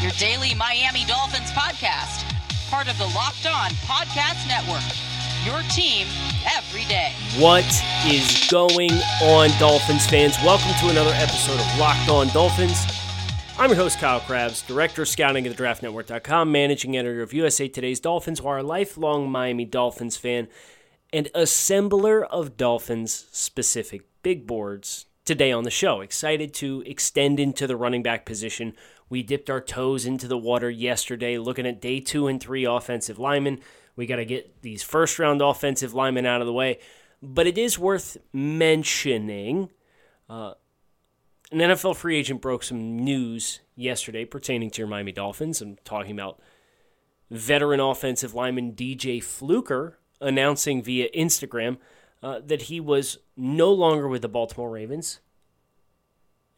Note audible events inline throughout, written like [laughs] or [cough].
your daily Miami Dolphins podcast, part of the Locked On Podcast Network. Your team every day. What is going on, Dolphins fans? Welcome to another episode of Locked On Dolphins. I'm your host, Kyle Crabbs, Director of Scouting at theDraftNetwork.com, Managing Editor of USA Today's Dolphins, who are a lifelong Miami Dolphins fan and assembler of Dolphins specific big boards today on the show. Excited to extend into the running back position. We dipped our toes into the water yesterday looking at day two and three offensive linemen. We got to get these first round offensive linemen out of the way. But it is worth mentioning uh, an NFL free agent broke some news yesterday pertaining to your Miami Dolphins. I'm talking about veteran offensive lineman DJ Fluker announcing via Instagram uh, that he was no longer with the Baltimore Ravens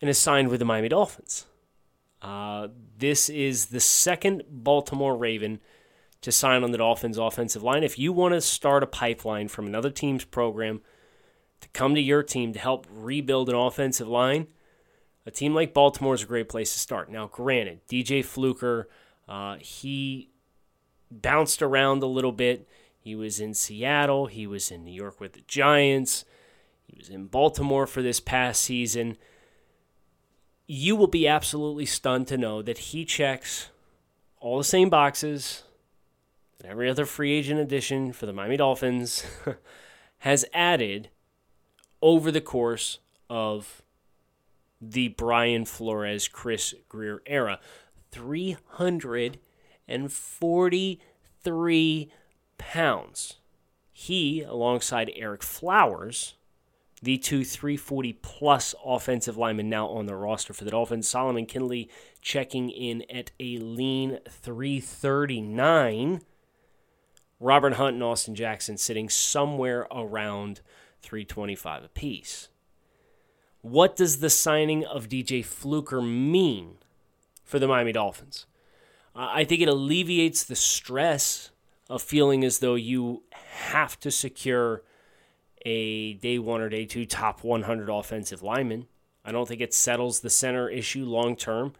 and is signed with the Miami Dolphins. Uh, this is the second Baltimore Raven to sign on the Dolphins offensive line. If you want to start a pipeline from another team's program to come to your team to help rebuild an offensive line, a team like Baltimore is a great place to start. Now, granted, DJ Fluker, uh, he bounced around a little bit. He was in Seattle. He was in New York with the Giants. He was in Baltimore for this past season. You will be absolutely stunned to know that he checks all the same boxes that every other free agent addition for the Miami Dolphins [laughs] has added over the course of the Brian Flores Chris Grier era. 343 pounds. He, alongside Ereck Flowers, the two 340 plus offensive linemen now on the roster for the Dolphins. Solomon Kindley checking in at a lean 339. Robert Hunt and Austin Jackson sitting somewhere around 325 apiece. What does the signing of DJ Fluker mean for the Miami Dolphins? I think it alleviates the stress of feeling as though you have to secure a day one or day two top 100 offensive lineman. I don't think it settles the center issue long term.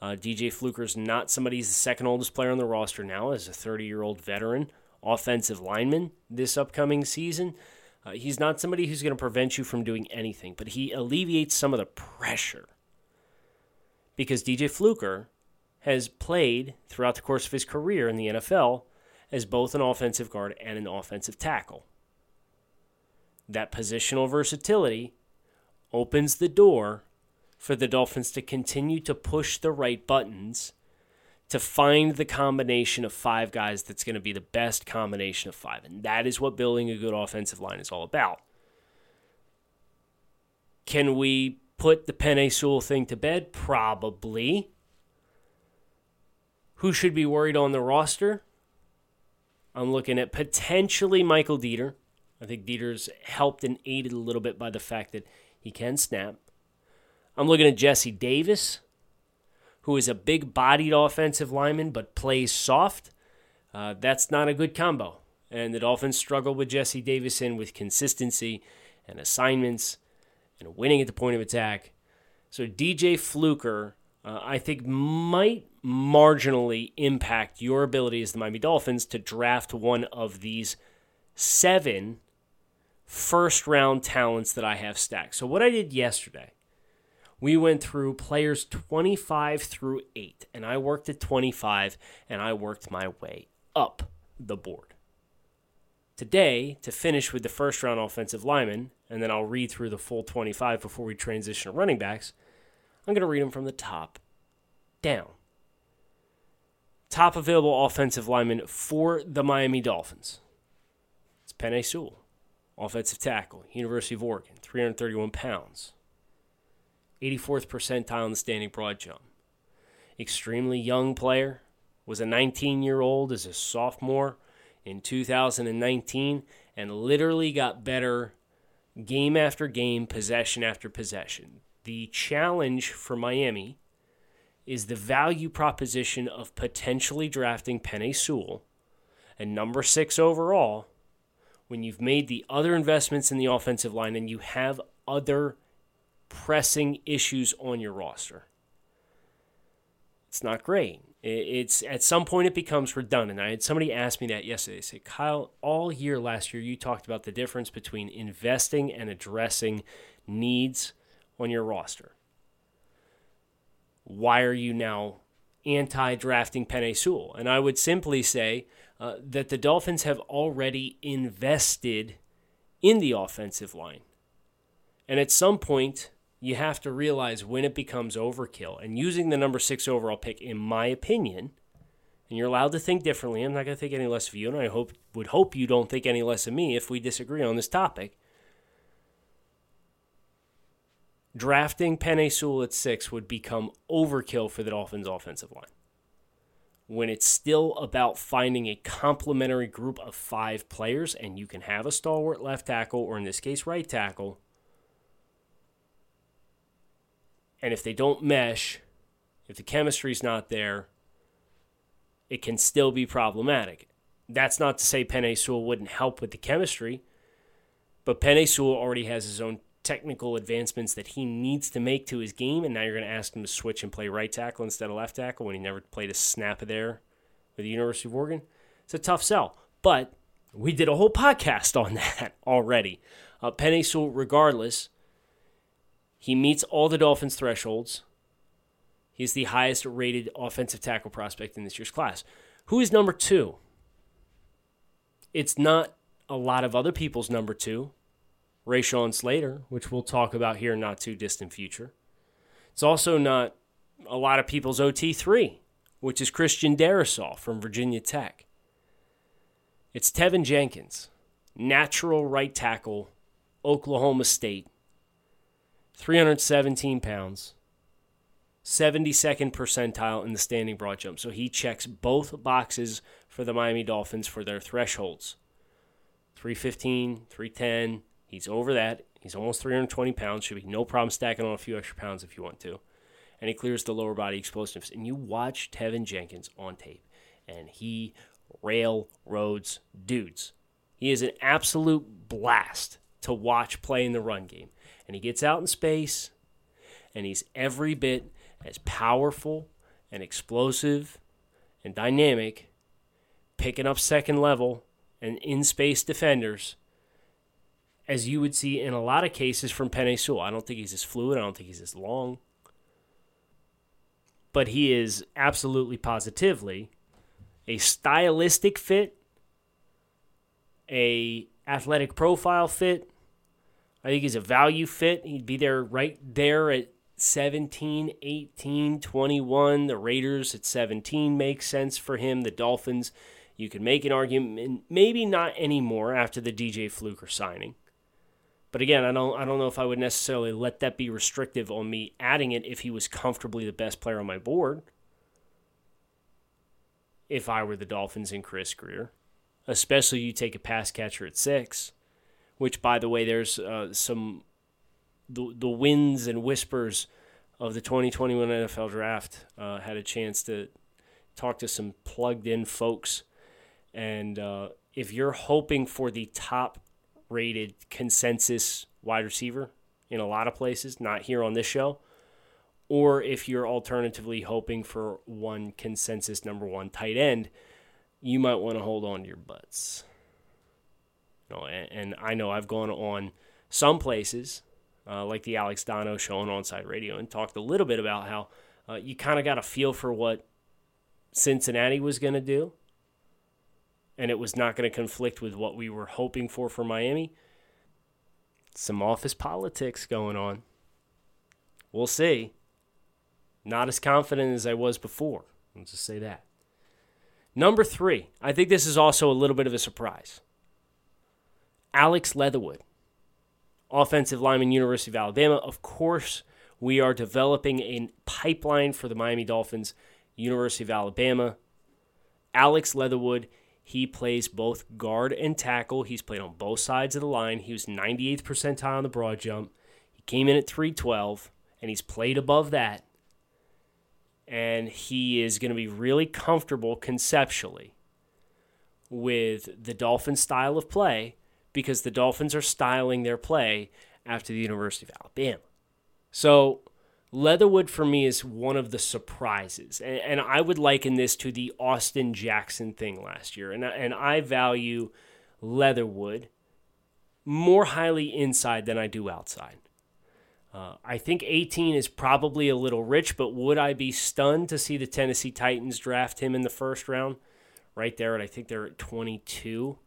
Uh, DJ Fluker's not somebody, he's the second oldest player on the roster now as a 30 year old veteran offensive lineman this upcoming season. Uh, he's not somebody who's going to prevent you from doing anything, but he alleviates some of the pressure. Because DJ Fluker has played throughout the course of his career in the NFL as both an offensive guard and an offensive tackle. That positional versatility opens the door for the Dolphins to continue to push the right buttons to find the combination of five guys that's going to be the best combination of five. And that is what building a good offensive line is all about. Can we put the Penei Sewell thing to bed? Probably. Who should be worried on the roster? I'm looking at potentially Michael Deiter. I think Deiter's helped and aided a little bit by the fact that he can snap. I'm looking at Jesse Davis who is a big bodied offensive lineman but plays soft, uh, that's not a good combo. And the Dolphins struggle with Jesse Davison with consistency and assignments and winning at the point of attack. So DJ Fluker, uh, I think, might marginally impact your ability as the Miami Dolphins to draft one of these seven first round talents that I have stacked. So, what I did yesterday we went through players 25 through 8, and I worked at 25 and I worked my way up the board. Today, to finish with the first round offensive lineman, and then I'll read through the full 25 before we transition to running backs, I'm going to read them from the top down. Top available offensive lineman for the Miami Dolphins. It's Penei Sewell, offensive tackle, University of Oregon, 331 pounds. 84th percentile in the standing broad jump. Extremely young player, was a 19 year old as a sophomore in 2019 and literally got better game after game, possession after possession. The challenge for Miami is the value proposition of potentially drafting Penei Sewell and number six overall when you've made the other investments in the offensive line and you have other pressing issues on your roster. It's not great. It's at some point it becomes redundant. I had somebody ask me that yesterday. They say, Kyle, all year last year you talked about the difference between investing and addressing needs on your roster. Why are you now anti drafting Penei Sewell? And I would simply say uh, that the Dolphins have already invested in the offensive line. And at some point, you have to realize when it becomes overkill. And using the number six overall pick, in my opinion, and you're allowed to think differently. I'm not going to think any less of you, and I hope would hope you don't think any less of me if we disagree on this topic. Drafting Penei Sewell at six would become overkill for the Dolphins' offensive line. When it's still about finding a complementary group of five players, and you can have a stalwart left tackle, or in this case, right tackle, And if they don't mesh, if the chemistry's not there, it can still be problematic. That's not to say Penei Sewell wouldn't help with the chemistry, but Penei Sewell already has his own technical advancements that he needs to make to his game, and now you're going to ask him to switch and play right tackle instead of left tackle when he never played a snap there with the University of Oregon. It's a tough sell, but we did a whole podcast on [laughs] that already. Uh, Penei Sewell, regardless, he meets all the Dolphins' thresholds. He's the highest rated offensive tackle prospect in this year's class. Who is number two? It's not a lot of other people's number two. Rashawn Slater, which we'll talk about here in not too distant future. It's also not a lot of people's OT3, which is Christian Darrisaw from Virginia Tech. It's Teven Jenkins, natural right tackle, Oklahoma State, 317 pounds, 72nd percentile in the standing broad jump. So he checks both boxes for the Miami Dolphins for their thresholds 315, 310. He's over that. He's almost 320 pounds. Should be no problem stacking on a few extra pounds if you want to. And he clears the lower body explosives. And you watch Teven Jenkins on tape, and he railroads dudes. He is an absolute blast to watch play in the run game and he gets out in space and he's every bit as powerful and explosive and dynamic, picking up second level and in space defenders as you would see in a lot of cases from Penei Sewell. I don't think he's as fluid, I don't think he's as long. But he is absolutely positively a stylistic fit, a athletic profile fit, I think he's a value fit. He'd be there right there at 17, 18, 21. The Raiders at 17 makes sense for him. The Dolphins, you could make an argument, maybe not anymore after the DJ Fluker signing. But again, I don't I don't know if I would necessarily let that be restrictive on me adding it if he was comfortably the best player on my board. If I were the Dolphins and Chris Grier. Especially you take a pass catcher at six which, by the way, there's uh, some the the winds and whispers of the 2021 NFL Draft. Uh, had a chance to talk to some plugged in folks, and uh, if you're hoping for the top rated consensus wide receiver in a lot of places, not here on this show, or if you're alternatively hoping for one consensus number one tight end, you might want to hold on to your butts. You know, and, and I know I've gone on some places, uh, like the Alex Donno show on Onside Radio, and talked a little bit about how uh, you kind of got a feel for what Cincinnati was going to do, and it was not going to conflict with what we were hoping for for Miami. Some office politics going on. We'll see. Not as confident as I was before. Let's just say that. Number three, I think this is also a little bit of a surprise. Alex Leatherwood, offensive lineman, University of Alabama. Of course, we are developing a pipeline for the Miami Dolphins, University of Alabama. Alex Leatherwood, he plays both guard and tackle. He's played on both sides of the line. He was 98th percentile on the broad jump. He came in at 312, and he's played above that. And he is going to be really comfortable conceptually with the Dolphins' style of play because the Dolphins are styling their play after the University of Alabama. So Leatherwood for me is one of the surprises, and, and, I would liken this to the Austin Jackson thing last year. And and I value Leatherwood more highly inside than I do outside. Uh, I think 18 is probably a little rich, but would I be stunned to see the Tennessee Titans draft him in the first round? Right there, and I think they're at 22.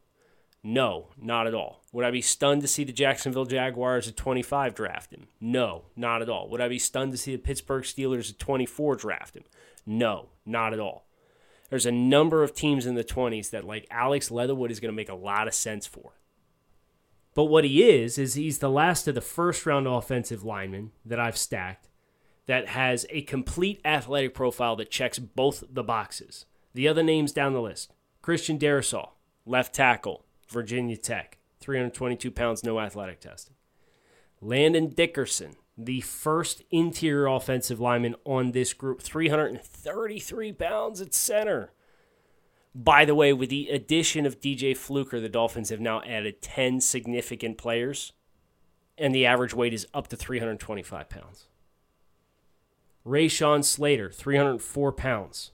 No, not at all. Would I be stunned to see the Jacksonville Jaguars at 25 draft him? No, not at all. Would I be stunned to see the Pittsburgh Steelers at 24 draft him? No, not at all. There's a number of teams in the 20s that, like Alex Leatherwood, is going to make a lot of sense for. But what he is, is he's the last of the first round offensive linemen that I've stacked that has a complete athletic profile that checks both the boxes. The other names down the list Christian Darrisaw, left tackle, Virginia Tech, 322 pounds, no athletic testing. Landon Dickerson, the first interior offensive lineman on this group, 333 pounds at center. By the way, with the addition of DJ Fluker, the Dolphins have now added 10 significant players, and the average weight is up to 325 pounds. Rashawn Slater, 304 pounds.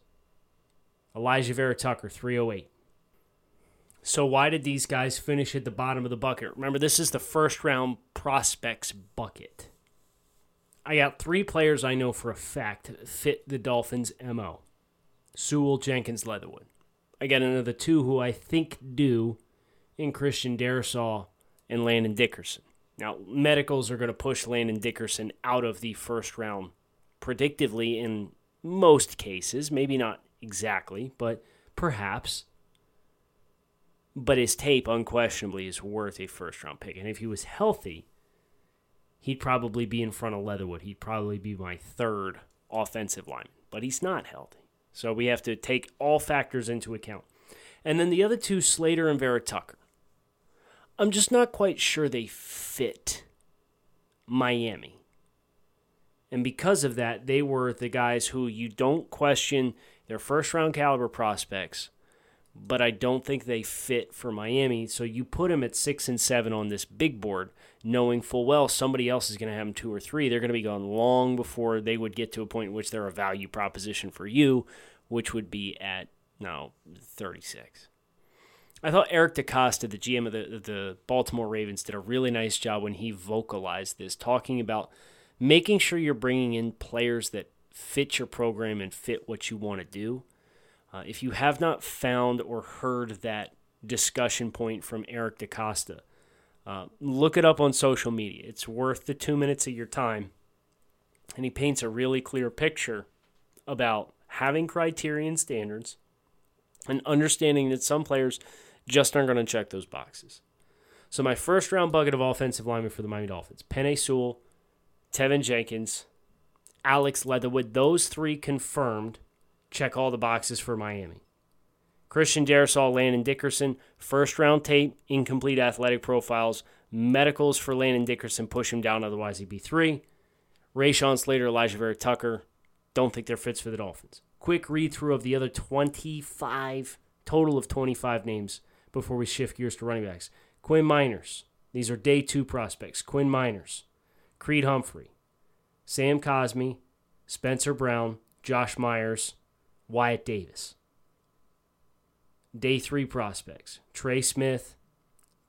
Alijah Vera-Tucker, 308. So why did these guys finish at the bottom of the bucket? Remember, this is the first round prospects bucket. I got three players I know for a fact fit the Dolphins' MO. Sewell, Jenkins, Leatherwood. I got another two who I think do in Christian Darrisaw and Landon Dickerson. Now, medicals are going to push Landon Dickerson out of the first round predictively in most cases, maybe not exactly, but perhaps but his tape unquestionably is worth a first round pick. And if he was healthy, he'd probably be in front of Leatherwood. He'd probably be my third offensive lineman, but he's not healthy. So we have to take all factors into account. And then the other two, Slater and Vera Tucker. I'm just not quite sure they fit Miami. And because of that, they were the guys who you don't question their first round caliber prospects but I don't think they fit for Miami. So you put them at six and seven on this big board, knowing full well somebody else is going to have them two or three. They're going to be gone long before they would get to a point in which they're a value proposition for you, which would be at no 36. I thought Eric DeCosta, the GM of the, the Baltimore Ravens, did a really nice job when he vocalized this, talking about making sure you're bringing in players that fit your program and fit what you want to do uh, if you have not found or heard that discussion point from Eric DeCosta, uh, look it up on social media. It's worth the two minutes of your time. And he paints a really clear picture about having criterion standards and understanding that some players just aren't going to check those boxes. So, my first round bucket of offensive linemen for the Miami Dolphins Penei Sewell, Teven Jenkins, Alex Leatherwood, those three confirmed check all the boxes for Miami. Christian Darrisaw, Landon Dickerson, first round tape, incomplete athletic profiles, medicals for Landon Dickerson, push him down, otherwise he'd be three. Rashawn Slater, Alijah Vera-Tucker, don't think they're fits for the Dolphins. Quick read through of the other 25, total of 25 names before we shift gears to running backs. Quinn Meinerz, these are day two prospects. Quinn Meinerz, Creed Humphrey, Sam Cosmi, Spencer Brown, Josh Myers, Wyatt Davis. Day three prospects Trey Smith,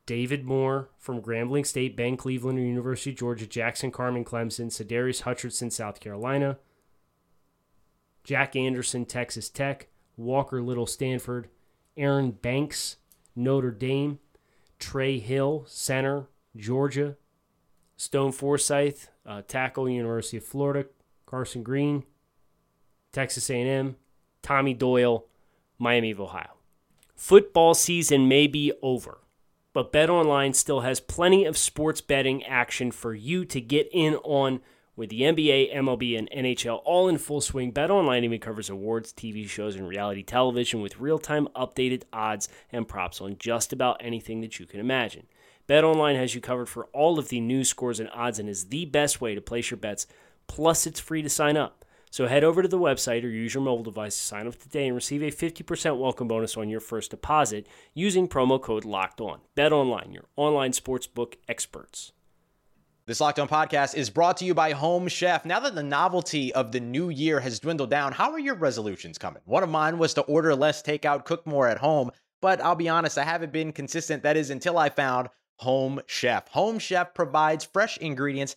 David Moore from Grambling State, Ben Cleveland, University of Georgia, Jackson Carman, Clemson, Sadarius Hutcherson, South Carolina, Jack Anderson, Texas Tech, Walker Little, Stanford, Aaron Banks, Notre Dame, Trey Hill, center, Georgia, Stone Forsyth, uh, tackle, University of Florida, Carson Green, Texas A&M, Tommy Doyle, Miami of Ohio. Football season may be over, but BetOnline still has plenty of sports betting action for you to get in on With the NBA, MLB, and NHL all in full swing, BetOnline even covers awards, TV shows, and reality television with real-time updated odds and props on just about anything that you can imagine. BetOnline has you covered for all of the news, scores, and odds and is the best way to place your bets. Plus, it's free to sign up. So head over to the website or use your mobile device to sign up today and receive a 50% welcome bonus on your first deposit using promo code Locked On. Bet online, your online sportsbook experts. This Locked On podcast is brought to you by Home Chef. Now that the novelty of the new year has dwindled down, how are your resolutions coming? One of mine was to order less takeout, cook more at home, but I'll be honest, I haven't been consistent. That is until I found Home Chef. Home Chef provides fresh ingredients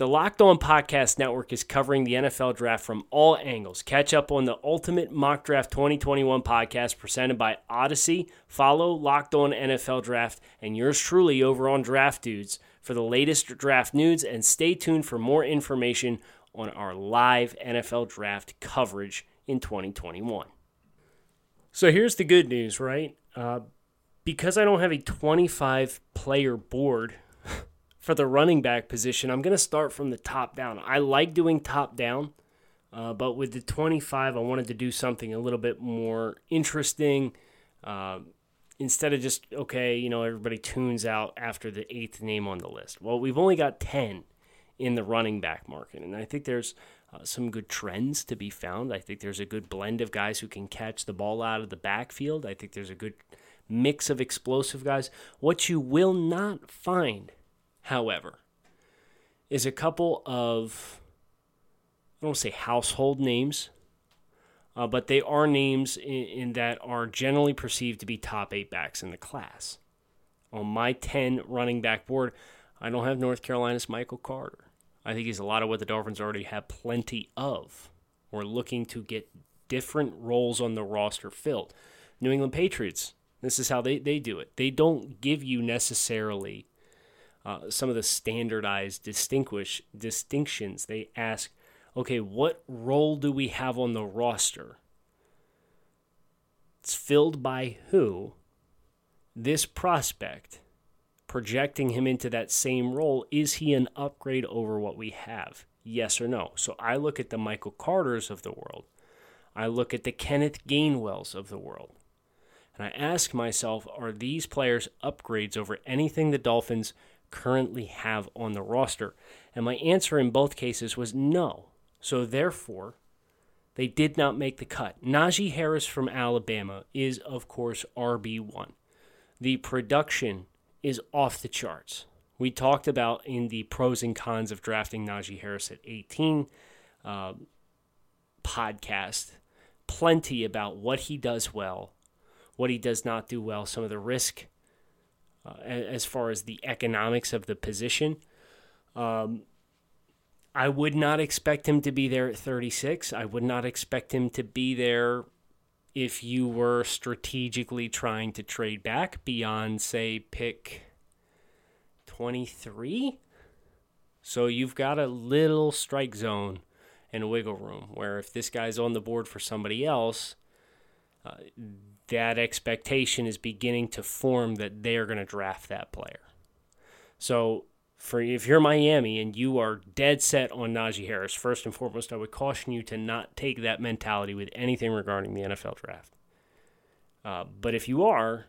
The Locked On Podcast Network is covering the NFL draft from all angles. Catch up on the Ultimate Mock Draft 2021 podcast presented by Audacy. Follow Locked On NFL Draft and yours truly over on Draft Dudes for the latest draft news and stay tuned for more information on our live NFL draft coverage in 2021. So here's the good news, right? Uh, because I don't have a 25 player board [laughs] for the running back position, I'm going to start from the top down. I like doing top down, uh, but with the 25, I wanted to do something a little bit more interesting. Uh, instead of just, okay, you know, everybody tunes out after the eighth name on the list. Well, we've only got 10 in the running back market, and I think there's uh, some good trends to be found. I think there's a good blend of guys who can catch the ball out of the backfield. I think there's a good mix of explosive guys. What you will not find however, is a couple of, I don't say household names, uh, but they are names in, in, that are generally perceived to be top eight backs in the class. On my 10 running back board, I don't have North Carolina's Michael Carter. I think he's a lot of what the Dolphins already have plenty of. We're looking to get different roles on the roster filled. New England Patriots, this is how they, they do it. They don't give you necessarily uh, some of the standardized distinguish distinctions. They ask, okay, what role do we have on the roster? It's filled by who? This prospect, projecting him into that same role, is he an upgrade over what we have? Yes or no? So I look at the Michael Carters of the world. I look at the Kenneth Gainwells of the world. And I ask myself, are these players upgrades over anything the Dolphins currently have on the roster? And my answer in both cases was no. So therefore, they did not make the cut. Najee Harris from Alabama is, of course, RB1. The production is off the charts. We talked about in the pros and cons of drafting Najee Harris at 18 uh, podcast plenty about what he does well, what he does not do well, some of the risk uh, as far as the economics of the position. Um, I would not expect him to be there at 36. I would not expect him to be there if you were strategically trying to trade back beyond, say, pick 23. So you've got a little strike zone and wiggle room where if this guy's on the board for somebody else, uh, that expectation is beginning to form that they're going to draft that player. So, for if you're Miami and you are dead set on Najee Harris, first and foremost, I would caution you to not take that mentality with anything regarding the NFL draft. Uh, but if you are,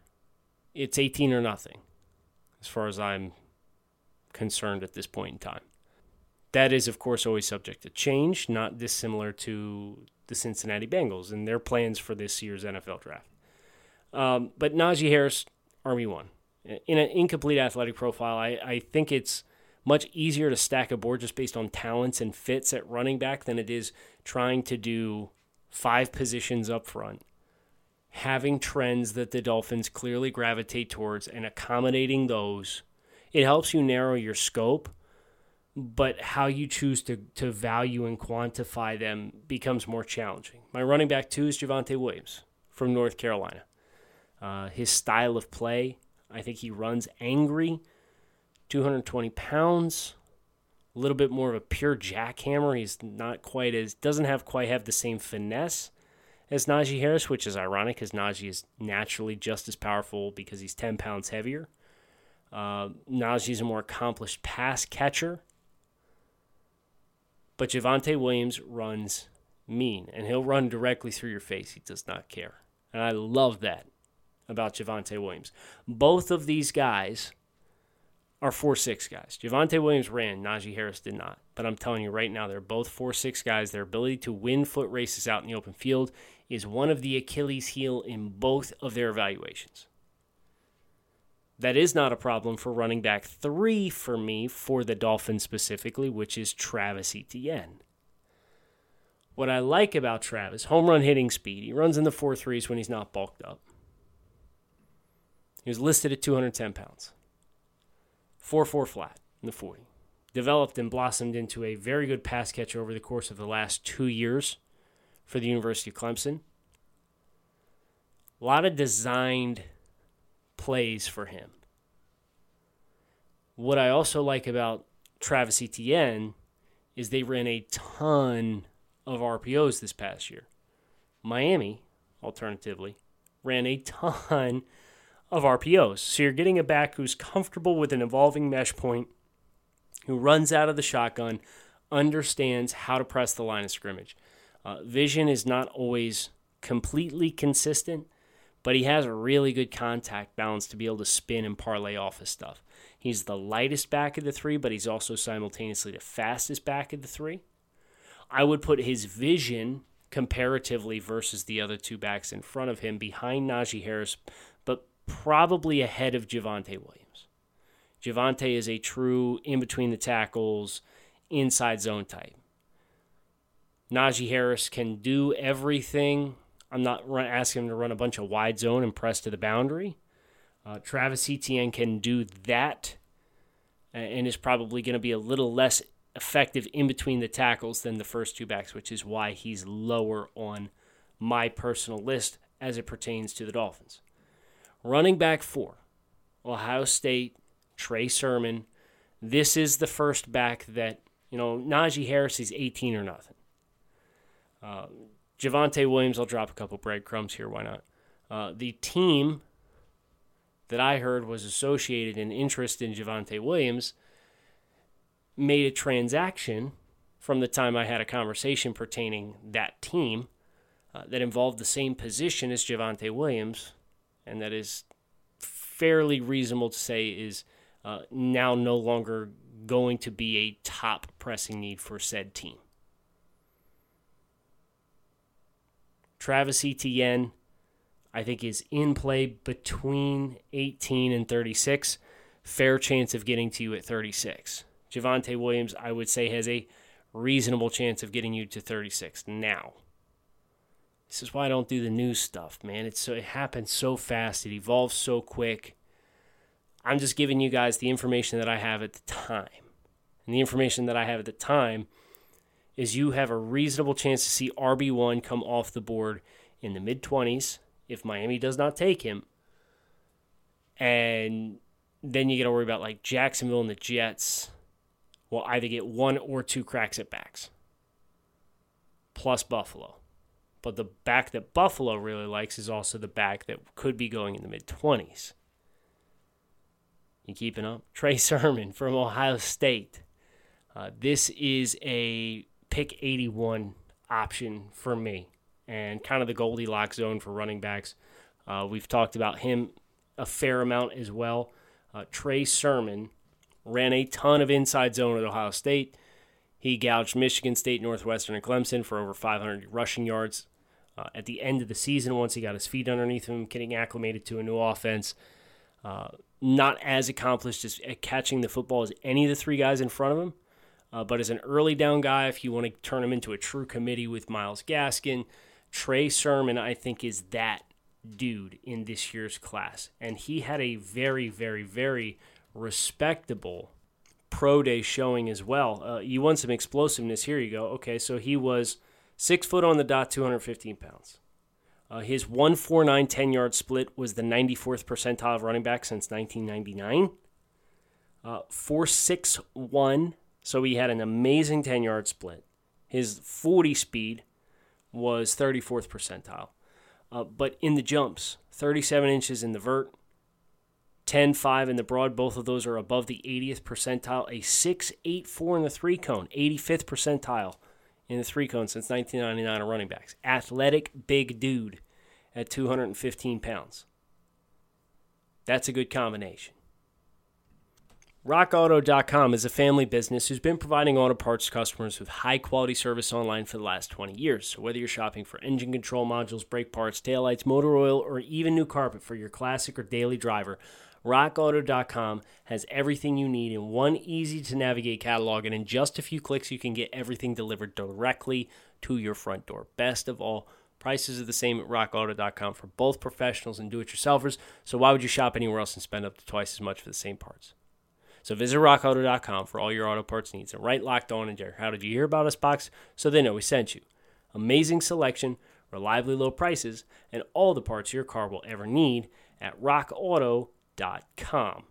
it's 18 or nothing, as far as I'm concerned at this point in time. That is, of course, always subject to change, not dissimilar to the Cincinnati Bengals and their plans for this year's NFL draft. Um, but Najee Harris, RB one. In an incomplete athletic profile, I, I think it's much easier to stack a board just based on talents and fits at running back than it is trying to do five positions up front, having trends that the Dolphins clearly gravitate towards and accommodating those. It helps you narrow your scope, but how you choose to, to value and quantify them becomes more challenging. My running back two is Javonte Williams from North Carolina. Uh, his style of play, I think he runs angry, 220 pounds, a little bit more of a pure jackhammer. He's not quite as doesn't have quite have the same finesse as Najee Harris, which is ironic because Najee is naturally just as powerful because he's 10 pounds heavier. Uh, Najee's a more accomplished pass catcher. But Javonte Williams runs mean, and he'll run directly through your face. He does not care. And I love that about Javonte Williams. Both of these guys are 4 6 guys. Javonte Williams ran, Najee Harris did not. But I'm telling you right now, they're both 4 6 guys. Their ability to win foot races out in the open field is one of the Achilles' heel in both of their evaluations. That is not a problem for running back three for me, for the Dolphins specifically, which is Travis Etienne. What I like about Travis, home run hitting speed, he runs in the four threes when he's not bulked up. He was listed at 210 pounds. 4 4 flat in the 40. Developed and blossomed into a very good pass catcher over the course of the last two years for the University of Clemson. A lot of designed plays for him. What I also like about Travis Etienne is they ran a ton of RPOs this past year. Miami, alternatively, ran a ton of RPOs. So you're getting a back who's comfortable with an evolving mesh point, who runs out of the shotgun, understands how to press the line of scrimmage. Uh, vision is not always completely consistent, but he has a really good contact balance to be able to spin and parlay off his stuff. He's the lightest back of the three, but he's also simultaneously the fastest back of the three. I would put his vision comparatively versus the other two backs in front of him behind Najee Harris, probably ahead of Javonte Williams. Javonte is a true in between the tackles, inside zone type. Najee Harris can do everything. I'm not run, asking him to run a bunch of wide zone and press to the boundary. Uh, Travis Etienne can do that and is probably going to be a little less effective in between the tackles than the first two backs, which is why he's lower on my personal list as it pertains to the Dolphins. Running back four, Ohio State, Trey Sermon. This is the first back that, you know, Najee Harris is 18 or nothing. Uh, Javonte Williams, I'll drop a couple breadcrumbs here. Why not? Uh, the team that I heard was associated in interest in Javonte Williams made a transaction from the time I had a conversation pertaining that team uh, that involved the same position as Javonte Williams and that is fairly reasonable to say is uh, now no longer going to be a top pressing need for said team. Travis Etienne, I think, is in play between 18 and 36. Fair chance of getting to you at 36. Javonte Williams, I would say, has a reasonable chance of getting you to 36 now. This is why I don't do the news stuff, man. It's so it happens so fast. It evolves so quick. I'm just giving you guys the information that I have at the time. And the information that I have at the time is you have a reasonable chance to see RB1 come off the board in the mid 20s if Miami does not take him. And then you got to worry about like Jacksonville and the Jets will either get one or two cracks at backs, plus Buffalo. But the back that Buffalo really likes is also the back that could be going in the mid 20s. You keeping up? [laughs] Trey Sermon from Ohio State. Uh, this is a pick 81 option for me and kind of the Goldilocks zone for running backs. Uh, we've talked about him a fair amount as well. Uh, Trey Sermon ran a ton of inside zone at Ohio State. He gouged Michigan State, Northwestern, and Clemson for over 500 rushing yards uh, at the end of the season once he got his feet underneath him, getting acclimated to a new offense. Uh, not as accomplished as at catching the football as any of the three guys in front of him. Uh, but as an early down guy, if you want to turn him into a true committee with Myles Gaskin, Trey Sermon, I think, is that dude in this year's class. And he had a very, very, very respectable pro day showing as well. Uh, you want some explosiveness? Here you go. Okay, so he was six foot on the dot, 215 pounds. Uh, his 149 10 yard split was the 94th percentile of running back since 1999. Uh, 461, so he had an amazing 10 yard split. His 40 speed was 34th percentile. Uh, but in the jumps, 37 inches in the vert, 10 5 in the broad. Both of those are above the 80th percentile. A 6 8 4 in the three cone, 85th percentile in the three cone since 1999 of running backs. Athletic, big dude at 215 pounds. That's a good combination. RockAuto.com is a family business who's been providing auto parts customers with high quality service online for the last 20 years. So, whether you're shopping for engine control modules, brake parts, taillights, motor oil, or even new carpet for your classic or daily driver, RockAuto.com has everything you need in one easy to navigate catalog, and in just a few clicks, you can get everything delivered directly to your front door. Best of all, prices are the same at RockAuto.com for both professionals and do it yourselfers, so why would you shop anywhere else and spend up to twice as much for the same parts? So visit rockauto.com for all your auto parts needs and write locked on in there. How did you hear about us box so they know we sent you? Amazing selection, reliably low prices, and all the parts your car will ever need at rockauto.com dot com.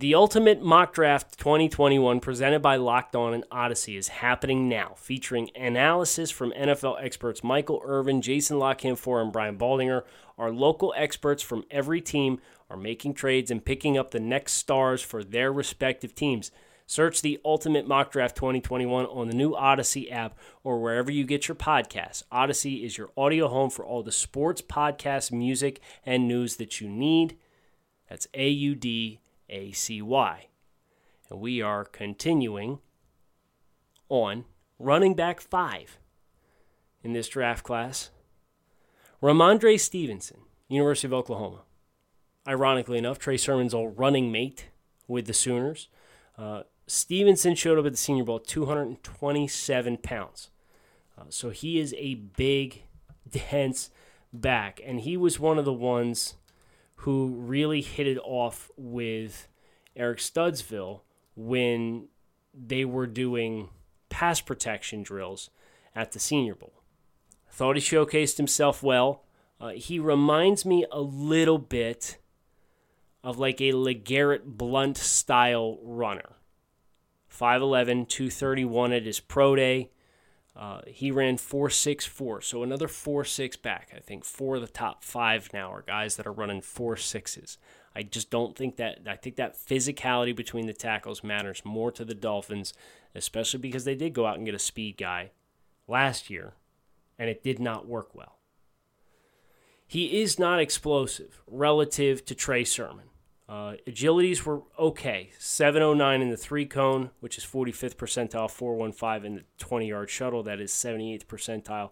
The Ultimate Mock Draft 2021 presented by Locked On and Audacy is happening now, featuring analysis from NFL experts Michael Irvin, Jason La Canfora, and Brian Baldinger. Our local experts from every team are making trades and picking up the next stars for their respective teams. Search the Ultimate Mock Draft 2021 on the new Audacy app or wherever you get your podcasts. Audacy is your audio home for all the sports, podcasts, music, and news that you need. That's A U D A C Y. And we are continuing on running back five in this draft class. Rhamondre Stevenson, University of Oklahoma. Ironically enough, Trey Sermon's old running mate with the Sooners. Uh, Stevenson showed up at the Senior Bowl 227 pounds. Uh, so he is a big, [laughs] dense back. And he was one of the ones who really hit it off with Eric Studesville when they were doing pass protection drills at the Senior Bowl. Thought he showcased himself well. Uh, he reminds me a little bit of like a LeGarrette Blunt style runner. 5'11, 231 at his pro day. Uh, he ran 4.64, so another 4.6 back. I think four of the top five now are guys that are running 4.6s. I just don't think that. I think that physicality between the tackles matters more to the Dolphins, especially because they did go out and get a speed guy last year, and it did not work well. He is not explosive relative to Trey Sermon. Uh, agilities were okay. 709 in the three cone, which is 45th percentile, 415 in the 20 yard shuttle, that is 78th percentile.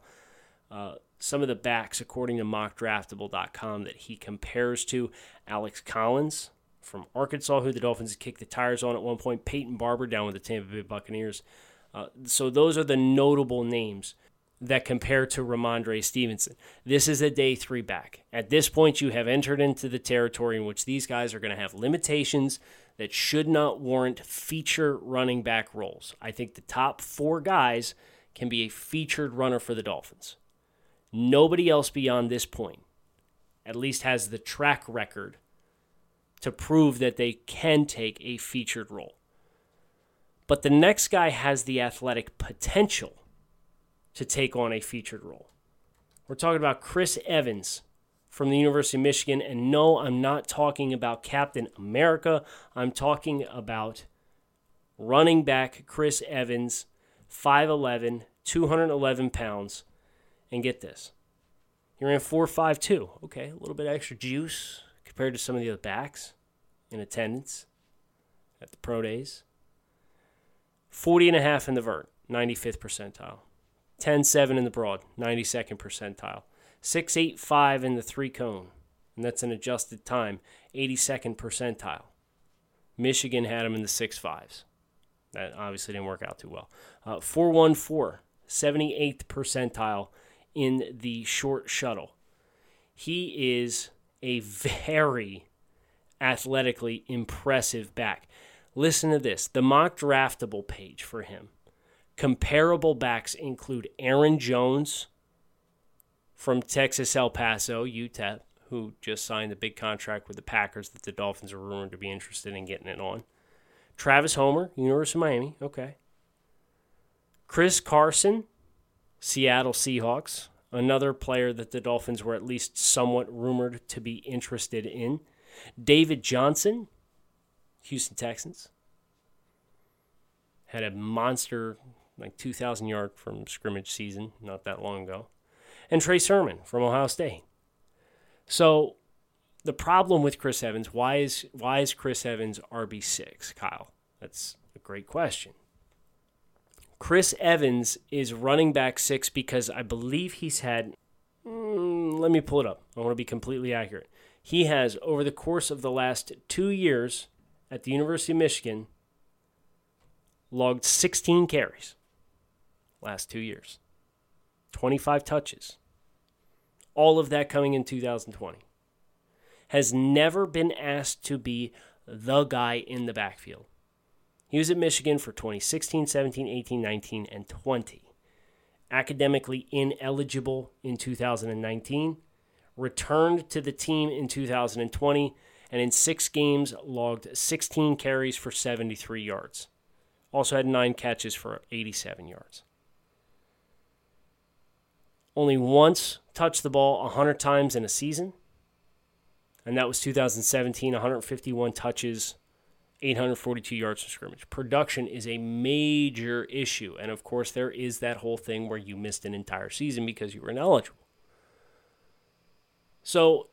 Uh, some of the backs, according to mockdraftable.com, that he compares to Alex Collins from Arkansas, who the Dolphins kicked the tires on at one point, Peyton Barber down with the Tampa Bay Buccaneers. Uh, so those are the notable names that compare to Rhamondre Stevenson. This is a day three back. At this point, you have entered into the territory in which these guys are going to have limitations that should not warrant feature running back roles. I think the top four guys can be a featured runner for the Dolphins. Nobody else beyond this point at least has the track record to prove that they can take a featured role. But the next guy has the athletic potential to take on a featured role. We're talking about Chris Evans from the University of Michigan. And no, I'm not talking about Captain America. I'm talking about running back Chris Evans, 5'11, 211 pounds. And get this. He ran 4.52. Okay, a little bit extra juice compared to some of the other backs in attendance at the pro days. 40 and a half in the vert, 95th percentile. 10.7 in the broad, 92nd percentile. 6.85 in the three cone, and that's an adjusted time, 82nd percentile. Michigan had him in the 6.5s. That obviously didn't work out too well. Uh, 414, 78th percentile in the short shuttle. He is a very athletically impressive back. Listen to this the mock draftable page for him. Comparable backs include Aaron Jones from Texas El Paso, UTEP, who just signed the big contract with the Packers that the Dolphins are rumored to be interested in getting it on. Travis Homer, University of Miami, okay. Chris Carson, Seattle Seahawks, another player that the Dolphins were at least somewhat rumored to be interested in. David Johnson, Houston Texans, had a monster, like 2,000 yard from scrimmage season not that long ago. And Trey Sermon from Ohio State. So the problem with Chris Evans, why is why is Chris Evans RB six, Kyle? That's a great question. Chris Evans is running back six because I believe he's had. Mm, let me pull it up. I want to be completely accurate. He has, over the course of the last two years at the University of Michigan, logged 16 carries. Last two years, 25 touches. All of that coming in 2020. Has never been asked to be the guy in the backfield. He was at Michigan for 2016, 17, 18, 19, and 20. Academically ineligible in 2019. Returned to the team in 2020 and in six games logged 16 carries for 73 yards. Also had nine catches for 87 yards. Only once touched the ball 100 times in a season, and that was 2017, 151 touches, 842 yards from scrimmage. Production is a major issue. And of course, there is that whole thing where you missed an entire season because you were ineligible. So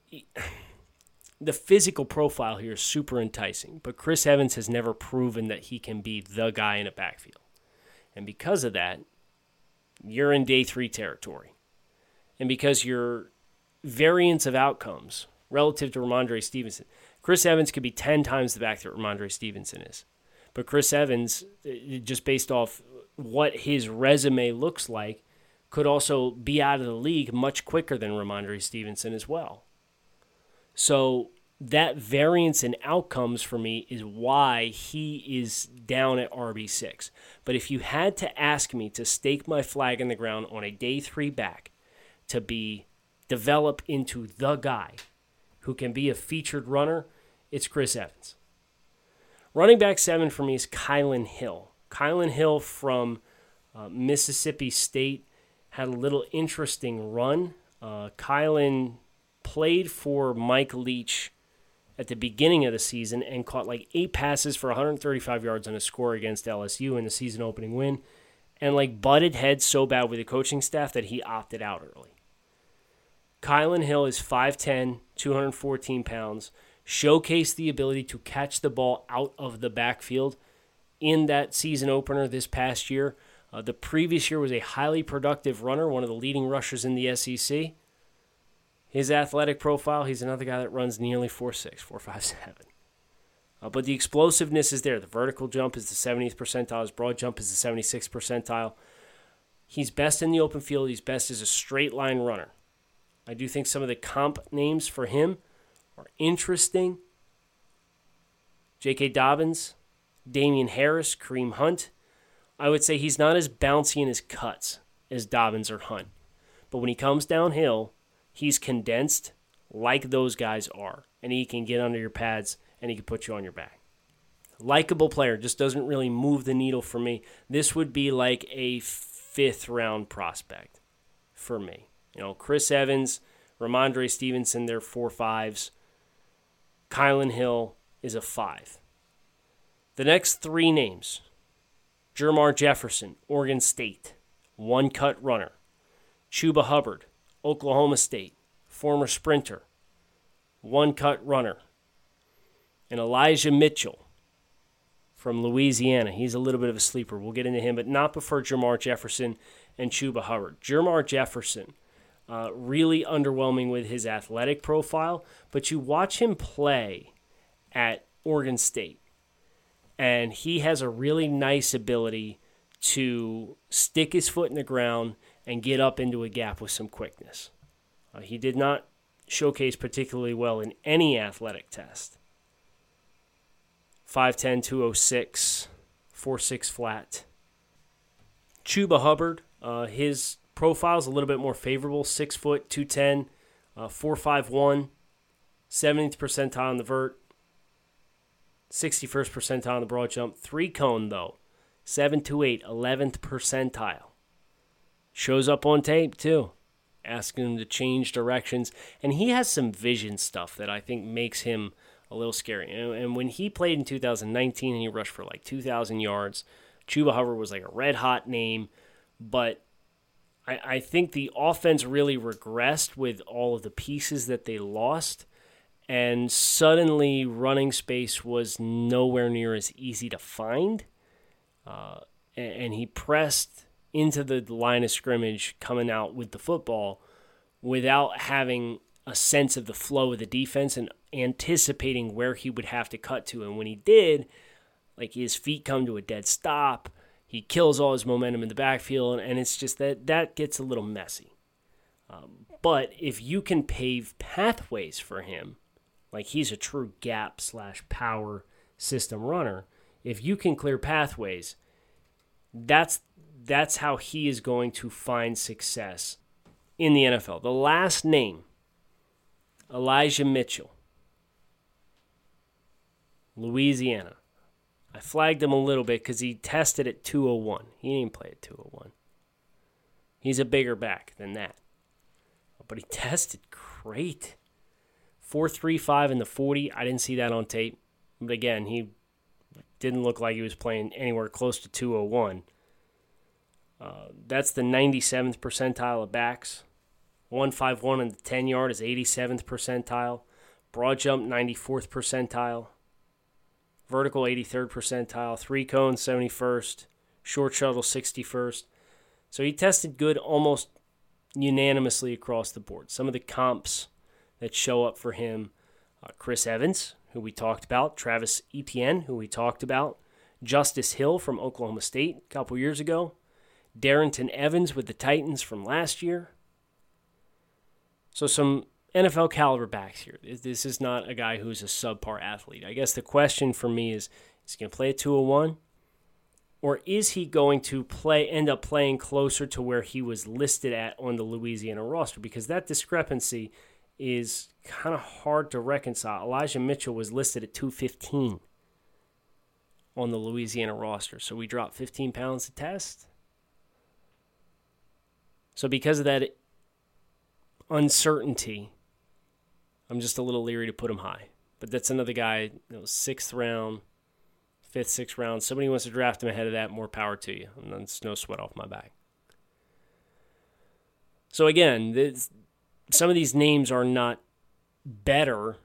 the physical profile here is super enticing, but Chris Evans has never proven that he can be the guy in a backfield. And because of that, you're in day three territory. And because your variance of outcomes relative to Rhamondre Stevenson, Chris Evans could be 10 times the back that Rhamondre Stevenson is. But Chris Evans, eh, just based off what his resume looks like, could also be out of the league much quicker than Rhamondre Stevenson as well. So that variance in outcomes for me is why he is down at RB6. But if you had to ask me to stake my flag in the ground on a day three back to be developed into the guy who can be a featured runner, it's Chris Evans. Running back seven for me is Kylan Hill. Kylan Hill from uh, Mississippi State had a little interesting run. Uh, Kylan played for Mike Leach at the beginning of the season and caught like eight passes for 135 yards on a score against LSU in the season opening win, and like butted heads so bad with the coaching staff that he opted out early. Kylan Hill is 5'10, 214 pounds showcased the ability to catch the ball out of the backfield in that season opener this past year. Uh, the previous year was a highly productive runner, one of the leading rushers in the SEC. His athletic profile, he's another guy that runs nearly 4'6, 4'5'7. Uh, but the explosiveness is there. The vertical jump is the 70th percentile, his broad jump is the 76th percentile. He's best in the open field, he's best as a straight line runner. I do think some of the comp names for him are interesting. J.K. Dobbins, Damien Harris, Kareem Hunt. I would say he's not as bouncy in his cuts as Dobbins or Hunt. But when he comes downhill, he's condensed like those guys are. And he can get under your pads and he can put you on your back. Likeable player, just doesn't really move the needle for me. This would be like a fifth round prospect for me. You know, Chris Evans Rhamondre Stevenson, they're four fives. Kylan Hill is a five. The next three names Jermar Jefferson, Oregon State, one cut runner. Chuba Hubbard, Oklahoma State, former sprinter, one cut runner. And Elijah Mitchell from Louisiana. He's a little bit of a sleeper. We'll get into him, but not before Jermar Jefferson and Chuba Hubbard. Jermar Jefferson, uh, really underwhelming with his athletic profile, but you watch him play at Oregon State, and he has a really nice ability to stick his foot in the ground and get up into a gap with some quickness. Uh, he did not showcase particularly well in any athletic test. 5'10, 206, 4'6 flat. Chuba Hubbard, uh, his profile is a little bit more favorable 6 foot, 210, uh, 451, 70th percentile on the vert, 61st percentile on the broad jump. Three cone, though, 728, 11th percentile. Shows up on tape, too, asking him to change directions. And he has some vision stuff that I think makes him a little scary. And, when he played in 2019 and he rushed for like 2,000 yards, Chuba Hubbard was like a red hot name. But I, I think the offense really regressed with all of the pieces that they lost. And suddenly, running space was nowhere near as easy to find. Uh, and, and he pressed into the line of scrimmage coming out with the football without having a sense of the flow of the defense and anticipating where he would have to cut to. And when he did, like his feet come to a dead stop, he kills all his momentum in the backfield, and it's just that that gets a little messy. Um, but if you can pave pathways for him, like he's a true gap slash power system runner, if you can clear pathways, that's that's how he is going to find success in the NFL. The last name, Elijah Mitchell, Louisiana. I flagged him a little bit because he tested at 201. He didn't play at 201. He's a bigger back than that. But he [laughs] tested great. 435 in the 40. I didn't see that on tape. But again, he didn't look like he was playing anywhere close to 201. Uh, that's the 97th percentile of backs. 151 in the 10 yard is 87th percentile. Broad jump, 94th percentile. Vertical, 83rd percentile. Three cone, 71st. Short shuttle, 61st. So he tested good almost unanimously across the board. Some of the comps that show up for him uh, Chris Evans, who we talked about, Travis Etienne, who we talked about, Justice Hill from Oklahoma State a couple years ago, Darrynton Evans with the Titans from last year. So some NFL caliber backs here. This is not a guy who's a subpar athlete. I guess the question for me is is he going to play at 201 or is he going to play end up playing closer to where he was listed at on the Louisiana roster because that discrepancy is kind of hard to reconcile. Elijah Mitchell was listed at 215 on the Louisiana roster. So we dropped 15 pounds to test. So because of that uncertainty, I'm just a little leery to put him high. But that's another guy, you know, sixth round, fifth, sixth round. Somebody wants to draft him ahead of that, more power to you. And that's no sweat off my back. So again, this, some of these names are not better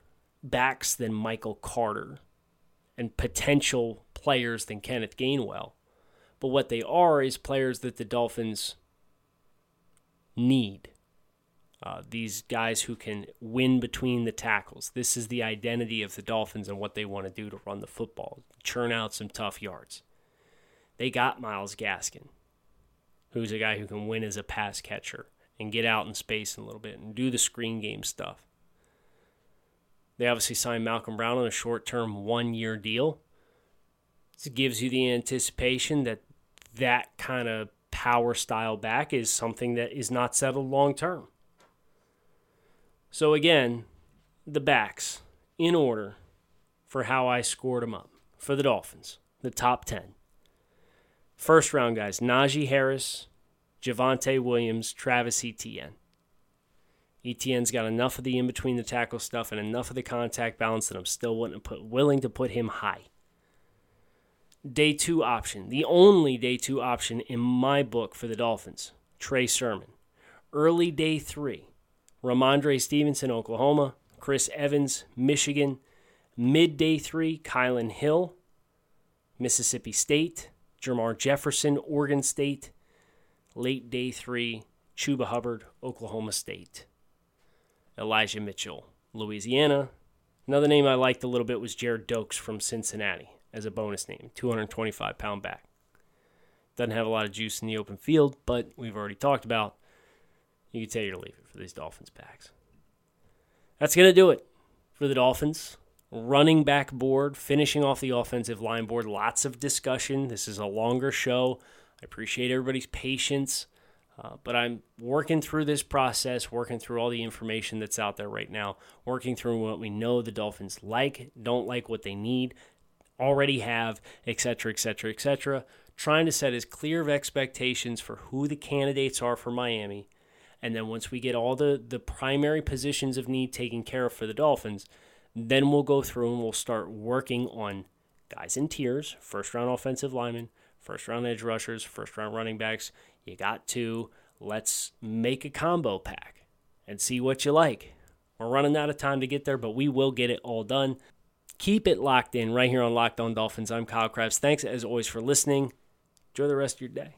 backs than Michael Carter and potential players than Kenneth Gainwell. But what they are is players that the Dolphins need. Uh, these guys who can win between the tackles. This is the identity of the Dolphins and what they want to do to run the football, churn out some tough yards. They got Myles Gaskin, who's a guy who can win as a pass catcher and get out in space a little bit and do the screen game stuff. They obviously signed Malcolm Brown on a short term one year deal. This gives you the anticipation that that kind of power style back is something that is not settled long term. So, again, the backs in order for how I scored them up for the Dolphins, the top 10. First round guys Najee Harris, Javonte Williams, Travis Etienne. Etienne's got enough of the in between the tackle stuff and enough of the contact balance that I'm still to put, willing to put him high. Day two option, the only day two option in my book for the Dolphins, Trey Sermon. Early day three, Rhamondre Stevenson, Oklahoma, Chris Evans, Michigan. Midday three, Kylan Hill, Mississippi State, Jermar Jefferson, Oregon State. Late day three, Chuba Hubbard, Oklahoma State. Elijah Mitchell, Louisiana. Another name I liked a little bit was Gerrid Doaks from Cincinnati as a bonus name, 225 pound back. Doesn't have a lot of juice in the open field, but we've already talked about. You can take it or leave it for these Dolphins backs. That's going to do it for the Dolphins. Running back board, finishing off the offensive line board. Lots of discussion. This is a longer show. I appreciate everybody's patience. Uh, but I'm working through this process, working through all the information that's out there right now, working through what we know the Dolphins like, don't like, what they need, already have, etc., etc., etc. Trying to set as clear of expectations for who the candidates are for Miami. And then once we get all the, the primary positions of need taken care of for the Dolphins, then we'll go through and we'll start working on guys in tiers, first round offensive linemen, first round edge rushers, first round running backs, you got to let's make a combo pack and see what you like. We're running out of time to get there, but we will get it all done. Keep it locked in right here on Locked On Dolphins. I'm Kyle Crabbs. Thanks as always for listening. Enjoy the rest of your day.